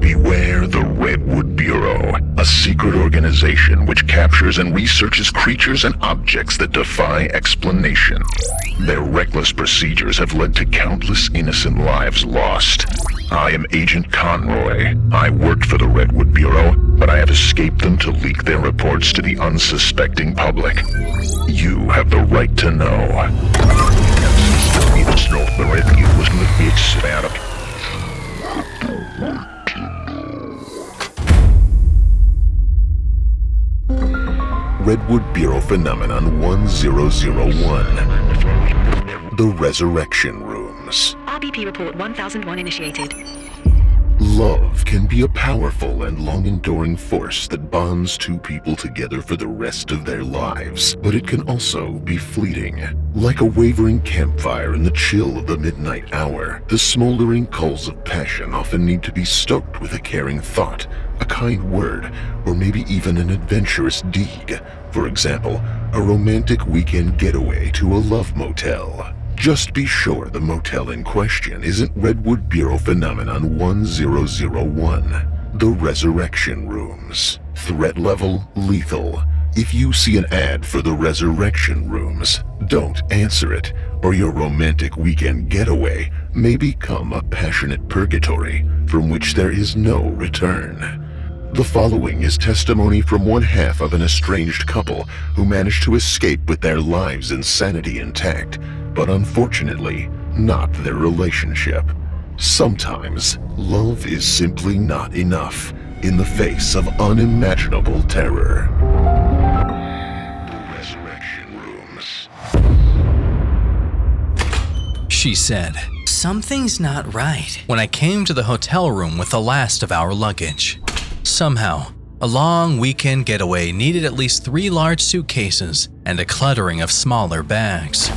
Beware the Redwood Bureau, a secret organization which captures and researches creatures and objects that defy explanation. Their reckless procedures have led to countless innocent lives lost. I am Agent Conroy. I worked for the Redwood Bureau, but I have escaped them to leak their reports to the unsuspecting public. You have the right to know. It's not the Redwood was it's about Redwood Bureau Phenomenon 1001 The Resurrection Rooms. RBP report 1001 initiated. Love can be a powerful and long enduring force that bonds two people together for the rest of their lives, but it can also be fleeting. Like a wavering campfire in the chill of the midnight hour, the smoldering coals of passion often need to be stoked with a caring thought, a kind word, or maybe even an adventurous deed. For example, a romantic weekend getaway to a love motel. Just be sure the motel in question isn't Redwood Bureau Phenomenon 1001, the Resurrection Rooms. Threat level lethal. If you see an ad for the Resurrection Rooms, don't answer it, or your romantic weekend getaway may become a passionate purgatory from which there is no return. The following is testimony from one half of an estranged couple who managed to escape with their lives and sanity intact, but unfortunately, not their relationship. Sometimes, love is simply not enough in the face of unimaginable terror. Resurrection Rooms. She said, Something's not right. When I came to the hotel room with the last of our luggage. Somehow, a long weekend getaway needed at least three large suitcases and a cluttering of smaller bags.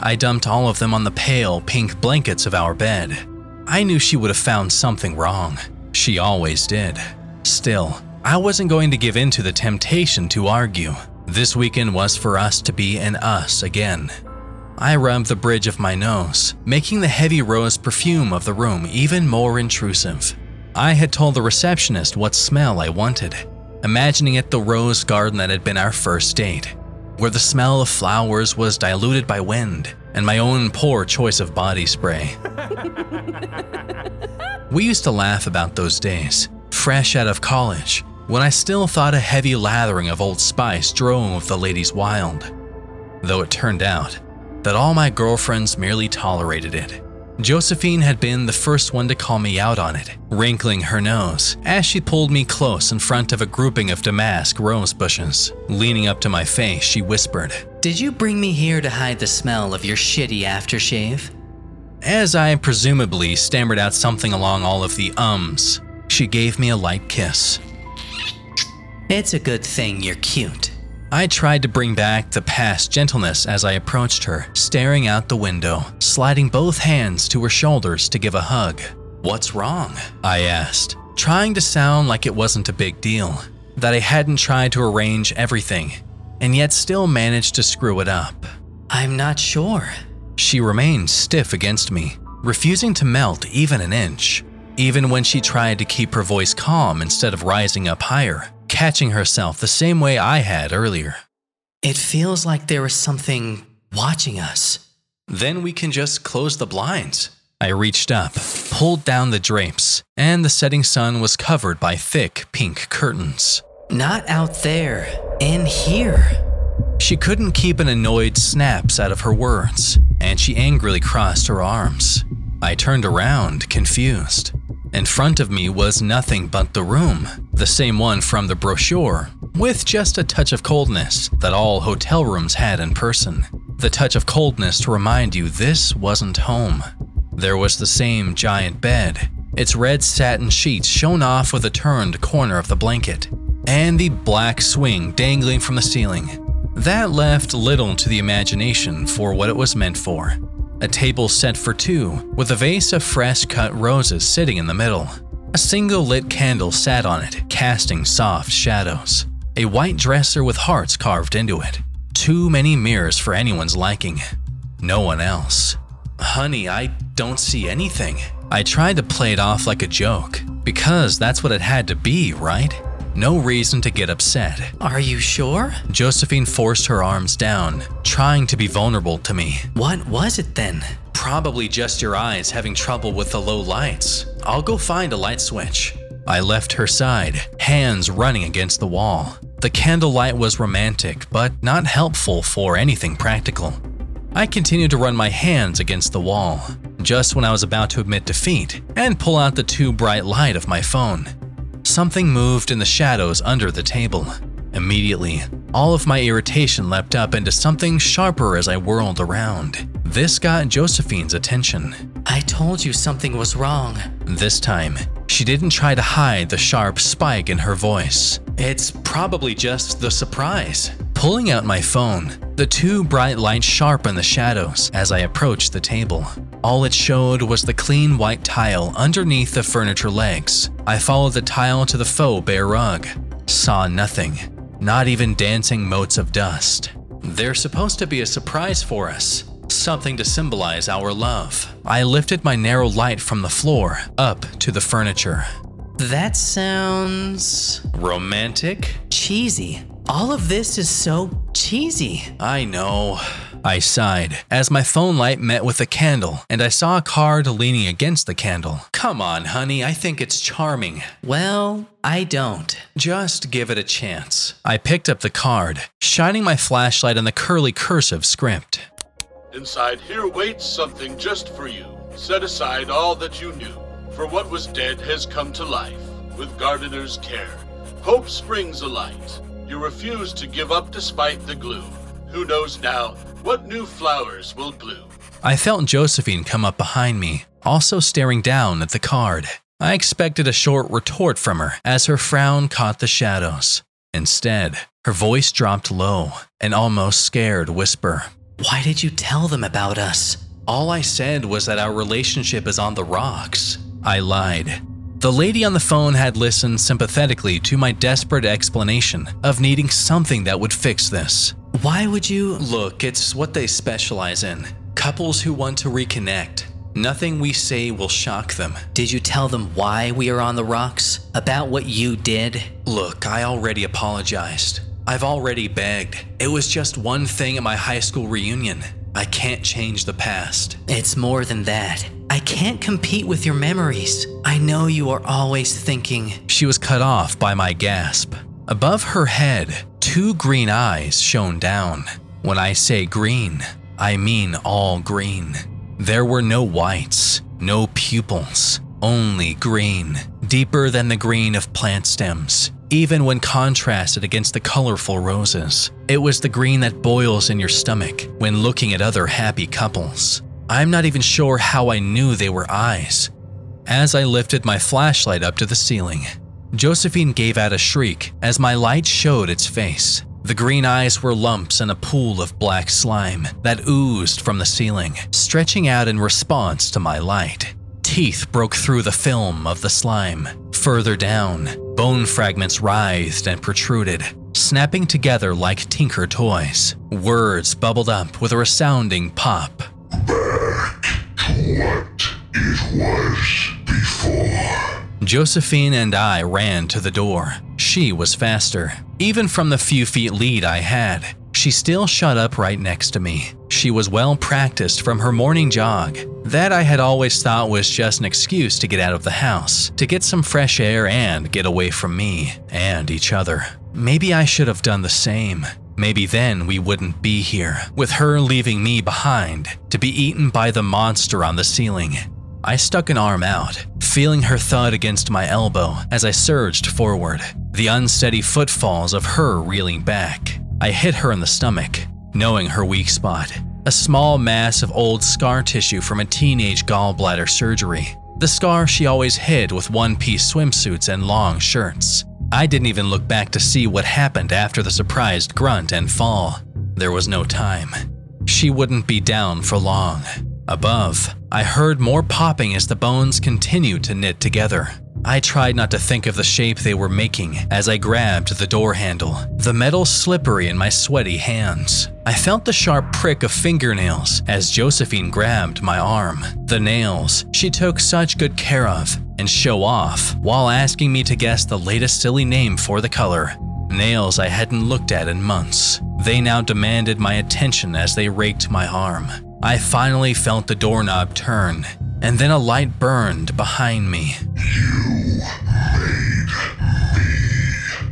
I dumped all of them on the pale pink blankets of our bed. I knew she would have found something wrong. She always did. Still, I wasn't going to give in to the temptation to argue. This weekend was for us to be an us again. I rubbed the bridge of my nose, making the heavy rose perfume of the room even more intrusive. I had told the receptionist what smell I wanted, imagining it the rose garden that had been our first date, where the smell of flowers was diluted by wind and my own poor choice of body spray. we used to laugh about those days, fresh out of college, when I still thought a heavy lathering of Old Spice drove the ladies wild. Though it turned out that all my girlfriends merely tolerated it. Josephine had been the first one to call me out on it, wrinkling her nose as she pulled me close in front of a grouping of damask rose bushes. Leaning up to my face, she whispered, Did you bring me here to hide the smell of your shitty aftershave? As I presumably stammered out something along all of the ums, she gave me a light kiss. It's a good thing you're cute. I tried to bring back the past gentleness as I approached her, staring out the window, sliding both hands to her shoulders to give a hug. What's wrong? I asked, trying to sound like it wasn't a big deal, that I hadn't tried to arrange everything, and yet still managed to screw it up. I'm not sure. She remained stiff against me, refusing to melt even an inch, even when she tried to keep her voice calm instead of rising up higher catching herself the same way I had earlier. It feels like there is something watching us. Then we can just close the blinds. I reached up, pulled down the drapes, and the setting sun was covered by thick pink curtains. Not out there, in here. She couldn't keep an annoyed snaps out of her words, and she angrily crossed her arms. I turned around, confused. In front of me was nothing but the room, the same one from the brochure, with just a touch of coldness that all hotel rooms had in person. the touch of coldness to remind you this wasn't home. There was the same giant bed, its red satin sheets shown off with a turned corner of the blanket, and the black swing dangling from the ceiling. That left little to the imagination for what it was meant for. A table set for two, with a vase of fresh cut roses sitting in the middle. A single lit candle sat on it, casting soft shadows. A white dresser with hearts carved into it. Too many mirrors for anyone's liking. No one else. Honey, I don't see anything. I tried to play it off like a joke, because that's what it had to be, right? No reason to get upset. Are you sure? Josephine forced her arms down, trying to be vulnerable to me. What was it then? Probably just your eyes having trouble with the low lights. I'll go find a light switch. I left her side, hands running against the wall. The candlelight was romantic, but not helpful for anything practical. I continued to run my hands against the wall, just when I was about to admit defeat and pull out the too bright light of my phone. Something moved in the shadows under the table. Immediately, all of my irritation leapt up into something sharper as I whirled around. This got Josephine's attention. I told you something was wrong. This time, she didn't try to hide the sharp spike in her voice. It's probably just the surprise. Pulling out my phone, the two bright lights sharpened the shadows as I approached the table. All it showed was the clean white tile underneath the furniture legs. I followed the tile to the faux bear rug. Saw nothing, not even dancing motes of dust. There's supposed to be a surprise for us, something to symbolize our love. I lifted my narrow light from the floor up to the furniture. That sounds Romantic? cheesy. All of this is so cheesy. I know. I sighed as my phone light met with a candle and I saw a card leaning against the candle. Come on, honey, I think it's charming. Well, I don't. Just give it a chance. I picked up the card, shining my flashlight on the curly cursive script. Inside here waits something just for you. Set aside all that you knew, for what was dead has come to life, with gardener's care. Hope springs alight. You refuse to give up despite the gloom. Who knows now what new flowers will bloom? I felt Josephine come up behind me, also staring down at the card. I expected a short retort from her as her frown caught the shadows. Instead, her voice dropped low, an almost scared whisper. Why did you tell them about us? All I said was that our relationship is on the rocks. I lied. The lady on the phone had listened sympathetically to my desperate explanation of needing something that would fix this. Why would you? Look, it's what they specialize in couples who want to reconnect. Nothing we say will shock them. Did you tell them why we are on the rocks? About what you did? Look, I already apologized. I've already begged. It was just one thing at my high school reunion. I can't change the past. It's more than that. I can't compete with your memories. I know you are always thinking. She was cut off by my gasp. Above her head, two green eyes shone down. When I say green, I mean all green. There were no whites, no pupils, only green, deeper than the green of plant stems, even when contrasted against the colorful roses. It was the green that boils in your stomach when looking at other happy couples. I'm not even sure how I knew they were eyes. As I lifted my flashlight up to the ceiling, Josephine gave out a shriek as my light showed its face. The green eyes were lumps in a pool of black slime that oozed from the ceiling, stretching out in response to my light. Teeth broke through the film of the slime. Further down, bone fragments writhed and protruded, snapping together like tinker toys. Words bubbled up with a resounding pop. Back to What it was before. Josephine and I ran to the door. She was faster. Even from the few feet lead I had, she still shut up right next to me. She was well practiced from her morning jog. That I had always thought was just an excuse to get out of the house, to get some fresh air and get away from me and each other. Maybe I should have done the same. Maybe then we wouldn't be here, with her leaving me behind to be eaten by the monster on the ceiling. I stuck an arm out, feeling her thud against my elbow as I surged forward, the unsteady footfalls of her reeling back. I hit her in the stomach, knowing her weak spot. a small mass of old scar tissue from a teenage gallbladder surgery. The scar she always hid with one piece swimsuits and long shirts. I didn't even look back to see what happened after the surprised grunt and fall. There was no time. She wouldn't be down for long. Above, I heard more popping as the bones continued to knit together. I tried not to think of the shape they were making as I grabbed the door handle, the metal slippery in my sweaty hands. I felt the sharp prick of fingernails as Josephine grabbed my arm. The nails she took such good care of and show off while asking me to guess the latest silly name for the color. Nails I hadn't looked at in months. They now demanded my attention as they raked my arm. I finally felt the doorknob turn, and then a light burned behind me.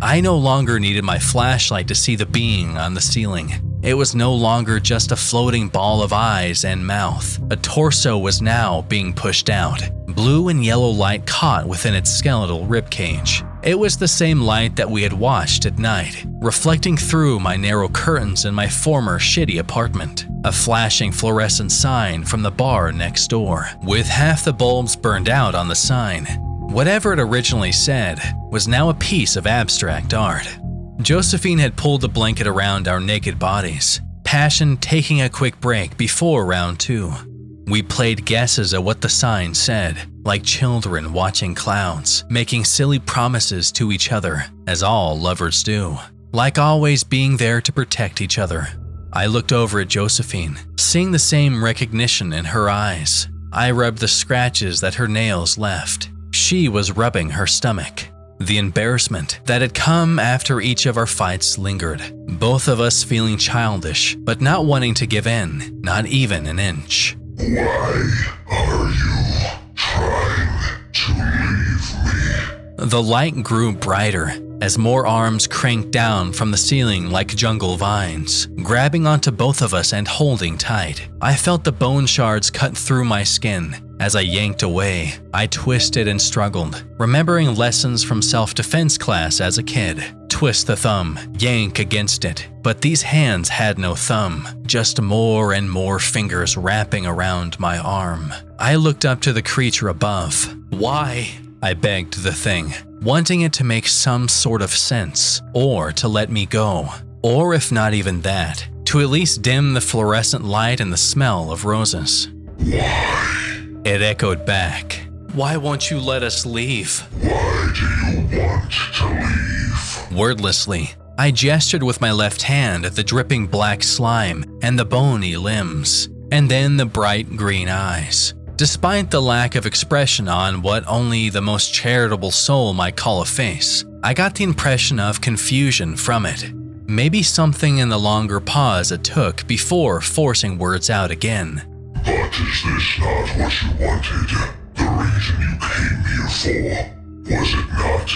I no longer needed my flashlight to see the being on the ceiling. It was no longer just a floating ball of eyes and mouth. A torso was now being pushed out. Blue and yellow light caught within its skeletal ribcage. It was the same light that we had watched at night, reflecting through my narrow curtains in my former shitty apartment. A flashing fluorescent sign from the bar next door, with half the bulbs burned out on the sign. Whatever it originally said was now a piece of abstract art. Josephine had pulled the blanket around our naked bodies, passion taking a quick break before round two. We played guesses at what the sign said, like children watching clouds, making silly promises to each other, as all lovers do, like always being there to protect each other. I looked over at Josephine, seeing the same recognition in her eyes. I rubbed the scratches that her nails left. She was rubbing her stomach. The embarrassment that had come after each of our fights lingered, both of us feeling childish, but not wanting to give in, not even an inch. Why The light grew brighter as more arms cranked down from the ceiling like jungle vines, grabbing onto both of us and holding tight. I felt the bone shards cut through my skin. As I yanked away, I twisted and struggled, remembering lessons from self defense class as a kid. Twist the thumb, yank against it. But these hands had no thumb, just more and more fingers wrapping around my arm. I looked up to the creature above. Why? I begged the thing, wanting it to make some sort of sense, or to let me go. Or if not even that, to at least dim the fluorescent light and the smell of roses. It echoed back. Why won't you let us leave? Why do you want to leave? Wordlessly, I gestured with my left hand at the dripping black slime and the bony limbs, and then the bright green eyes. Despite the lack of expression on what only the most charitable soul might call a face, I got the impression of confusion from it. Maybe something in the longer pause it took before forcing words out again. But is this not what you wanted? The reason you came here for? Was it not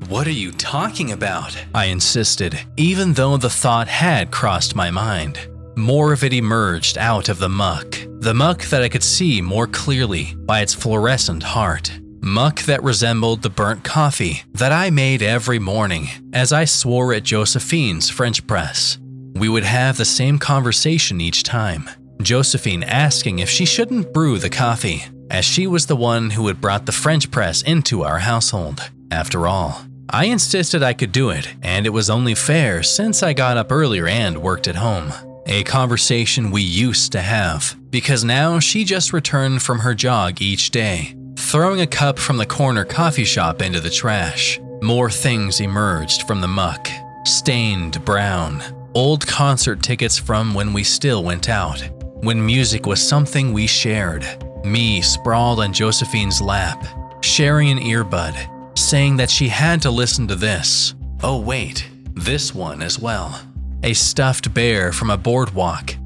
me? What are you talking about? I insisted, even though the thought had crossed my mind. More of it emerged out of the muck, the muck that I could see more clearly by its fluorescent heart. Muck that resembled the burnt coffee that I made every morning as I swore at Josephine's French press. We would have the same conversation each time, Josephine asking if she shouldn't brew the coffee, as she was the one who had brought the French press into our household. After all, I insisted I could do it, and it was only fair since I got up earlier and worked at home. A conversation we used to have, because now she just returned from her jog each day, throwing a cup from the corner coffee shop into the trash. More things emerged from the muck stained brown, old concert tickets from when we still went out, when music was something we shared. Me sprawled on Josephine's lap, sharing an earbud, saying that she had to listen to this. Oh, wait, this one as well. A stuffed bear from a boardwalk.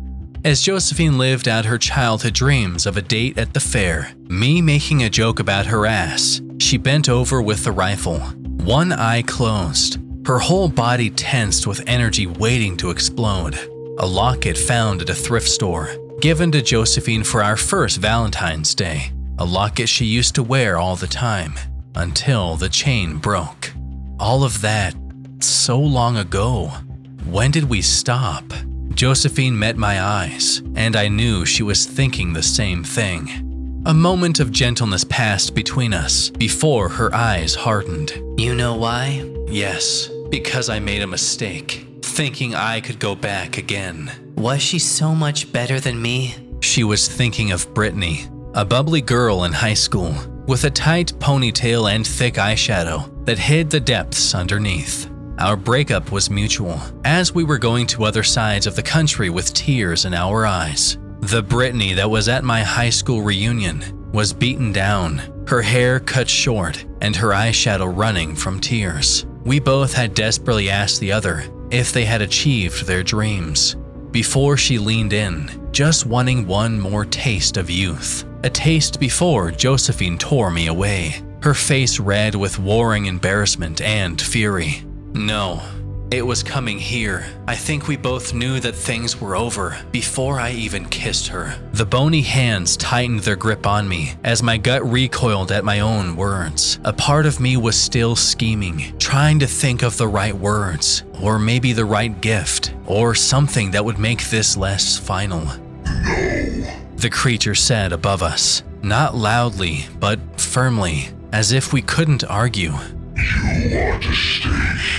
As Josephine lived out her childhood dreams of a date at the fair, me making a joke about her ass, she bent over with the rifle, one eye closed, her whole body tensed with energy waiting to explode. A locket found at a thrift store, given to Josephine for our first Valentine's Day. A locket she used to wear all the time, until the chain broke. All of that so long ago. When did we stop? Josephine met my eyes, and I knew she was thinking the same thing. A moment of gentleness passed between us before her eyes hardened. You know why? Yes, because I made a mistake, thinking I could go back again. Was she so much better than me? She was thinking of Brittany, a bubbly girl in high school with a tight ponytail and thick eyeshadow that hid the depths underneath. Our breakup was mutual, as we were going to other sides of the country with tears in our eyes. The Brittany that was at my high school reunion was beaten down, her hair cut short, and her eyeshadow running from tears. We both had desperately asked the other if they had achieved their dreams. Before she leaned in, just wanting one more taste of youth. A taste before Josephine tore me away, her face red with warring embarrassment and fury. No, it was coming here. I think we both knew that things were over before I even kissed her. The bony hands tightened their grip on me as my gut recoiled at my own words. A part of me was still scheming, trying to think of the right words, or maybe the right gift, or something that would make this less final. No. The creature said above us, not loudly, but firmly, as if we couldn't argue. You are to stay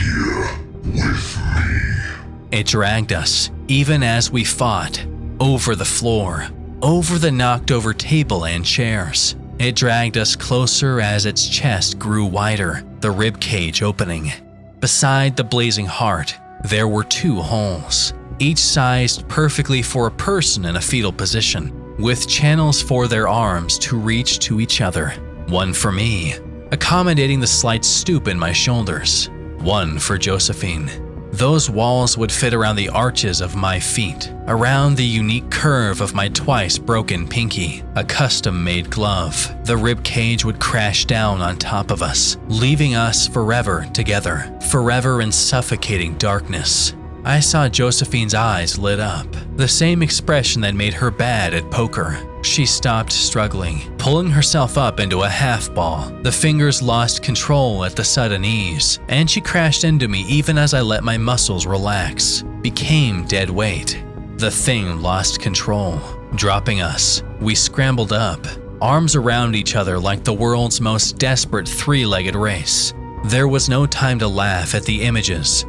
here with me. It dragged us, even as we fought, over the floor, over the knocked over table and chairs. It dragged us closer as its chest grew wider, the rib cage opening. Beside the blazing heart, there were two holes, each sized perfectly for a person in a fetal position, with channels for their arms to reach to each other. One for me, accommodating the slight stoop in my shoulders, one for Josephine. Those walls would fit around the arches of my feet, around the unique curve of my twice broken pinky, a custom made glove. The rib cage would crash down on top of us, leaving us forever together, forever in suffocating darkness. I saw Josephine's eyes lit up, the same expression that made her bad at poker. She stopped struggling, pulling herself up into a half ball. The fingers lost control at the sudden ease, and she crashed into me even as I let my muscles relax, became dead weight. The thing lost control, dropping us. We scrambled up, arms around each other like the world's most desperate three legged race. There was no time to laugh at the images,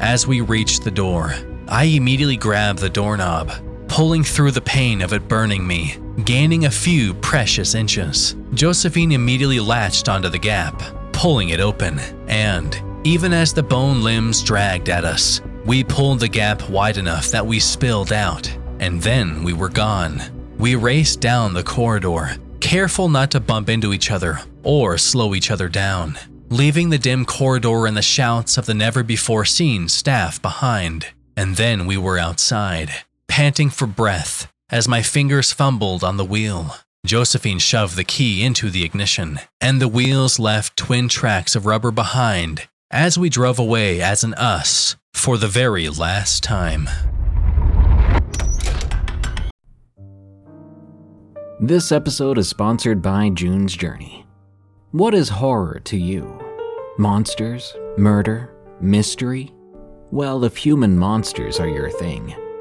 as we reached the door, I immediately grabbed the doorknob, pulling through the pain of it burning me, gaining a few precious inches. Josephine immediately latched onto the gap, pulling it open, and even as the bone limbs dragged at us, we pulled the gap wide enough that we spilled out, and then we were gone. We raced down the corridor, careful not to bump into each other or slow each other down leaving the dim corridor and the shouts of the never before seen staff behind. And then we were outside, panting for breath as my fingers fumbled on the wheel. Josephine shoved the key into the ignition, and the wheels left twin tracks of rubber behind as we drove away as an us for the very last time. This episode is sponsored by June's Journey. What is horror to you? Monsters? Murder? Mystery? Well, if human monsters are your thing,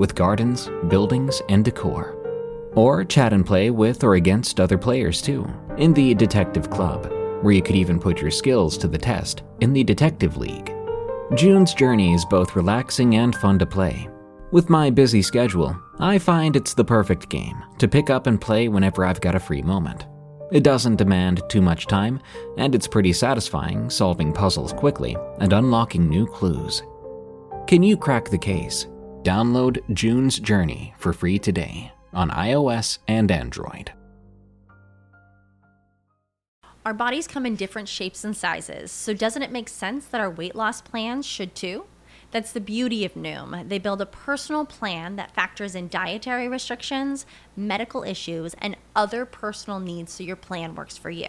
with gardens, buildings, and decor. Or chat and play with or against other players too, in the Detective Club, where you could even put your skills to the test in the Detective League. June's Journey is both relaxing and fun to play. With my busy schedule, I find it's the perfect game to pick up and play whenever I've got a free moment. It doesn't demand too much time, and it's pretty satisfying solving puzzles quickly and unlocking new clues. Can you crack the case? Download June's Journey for free today on iOS and Android. Our bodies come in different shapes and sizes, so doesn't it make sense that our weight loss plans should too? That's the beauty of Noom. They build a personal plan that factors in dietary restrictions, medical issues, and other personal needs so your plan works for you.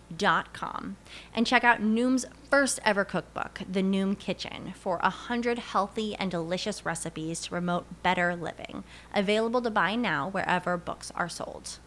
Dot com and check out Noom's first ever cookbook, The Noom Kitchen, for a hundred healthy and delicious recipes to promote better living. Available to buy now wherever books are sold.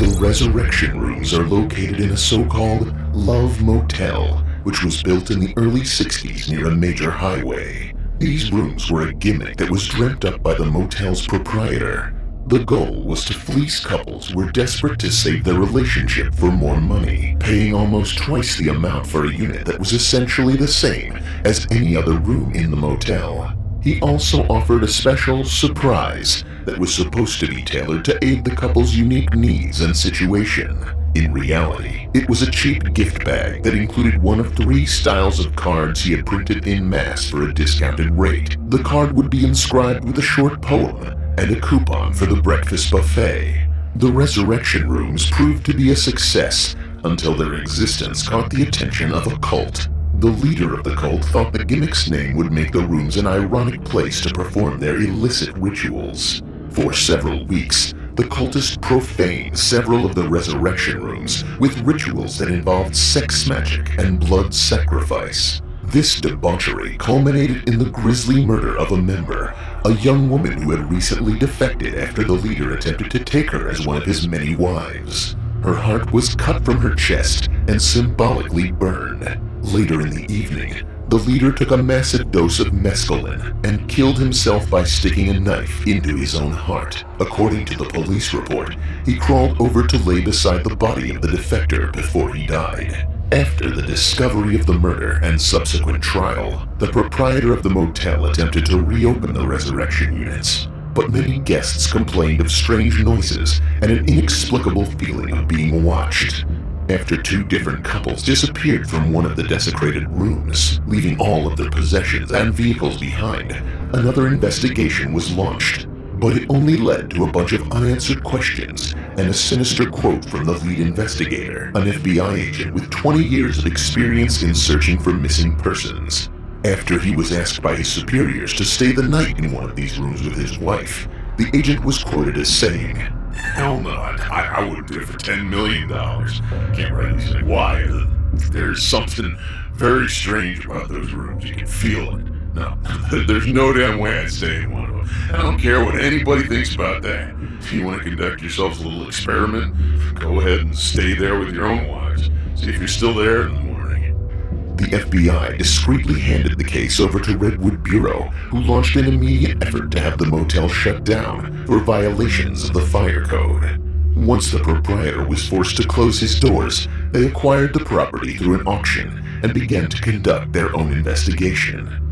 The resurrection rooms are located in a so-called Love Motel, which was built in the early 60s near a major highway. These rooms were a gimmick that was dreamt up by the motel's proprietor. The goal was to fleece couples who were desperate to save their relationship for more money, paying almost twice the amount for a unit that was essentially the same as any other room in the motel. He also offered a special surprise that was supposed to be tailored to aid the couple's unique needs and situation. In reality, it was a cheap gift bag that included one of three styles of cards he had printed in mass for a discounted rate. The card would be inscribed with a short poem and a coupon for the breakfast buffet. The resurrection rooms proved to be a success until their existence caught the attention of a cult. The leader of the cult thought the gimmick's name would make the rooms an ironic place to perform their illicit rituals. For several weeks, the cultists profaned several of the resurrection rooms with rituals that involved sex magic and blood sacrifice. This debauchery culminated in the grisly murder of a member, a young woman who had recently defected after the leader attempted to take her as one of his many wives. Her heart was cut from her chest and symbolically burned. Later in the evening, the leader took a massive dose of mescaline and killed himself by sticking a knife into his own heart. According to the police report, he crawled over to lay beside the body of the defector before he died. After the discovery of the murder and subsequent trial, the proprietor of the motel attempted to reopen the resurrection units. But many guests complained of strange noises and an inexplicable feeling of being watched. After two different couples disappeared from one of the desecrated rooms, leaving all of their possessions and vehicles behind, another investigation was launched but it only led to a bunch of unanswered questions and a sinister quote from the lead investigator, an FBI agent with 20 years of experience in searching for missing persons. After he was asked by his superiors to stay the night in one of these rooms with his wife, the agent was quoted as saying, Hell no, I, I wouldn't do it for $10 million. Can't really say why. There's something very strange about those rooms. You can feel it. No, there's no damn way I'd stay in one of them. I don't care what anybody thinks about that. If you want to conduct yourselves a little experiment, go ahead and stay there with your own wives. See if you're still there in the morning. The FBI discreetly handed the case over to Redwood Bureau, who launched an immediate effort to have the motel shut down for violations of the fire code. Once the proprietor was forced to close his doors, they acquired the property through an auction and began to conduct their own investigation.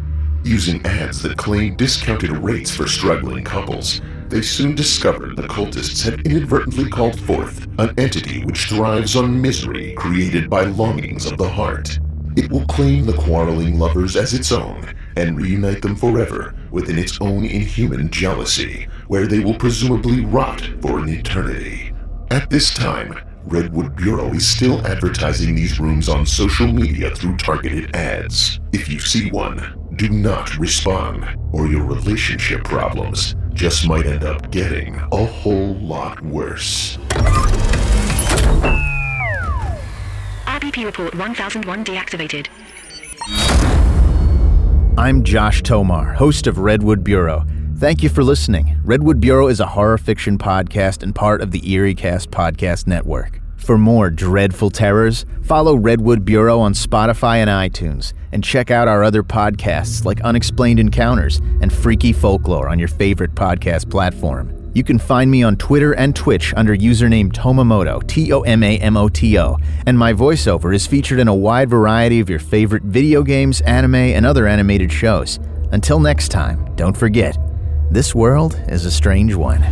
Using ads that claimed discounted rates for struggling couples, they soon discovered the cultists had inadvertently called forth an entity which thrives on misery created by longings of the heart. It will claim the quarreling lovers as its own and reunite them forever within its own inhuman jealousy, where they will presumably rot for an eternity. At this time, Redwood Bureau is still advertising these rooms on social media through targeted ads. If you see one, do not respond, or your relationship problems just might end up getting a whole lot worse. RBP report 1001 deactivated. I'm Josh Tomar, host of Redwood Bureau. Thank you for listening. Redwood Bureau is a horror fiction podcast and part of the EerieCast podcast network. For more dreadful terrors, follow Redwood Bureau on Spotify and iTunes, and check out our other podcasts like Unexplained Encounters and Freaky Folklore on your favorite podcast platform. You can find me on Twitter and Twitch under username Tomamoto, T O M A M O T O, and my voiceover is featured in a wide variety of your favorite video games, anime, and other animated shows. Until next time, don't forget, this world is a strange one.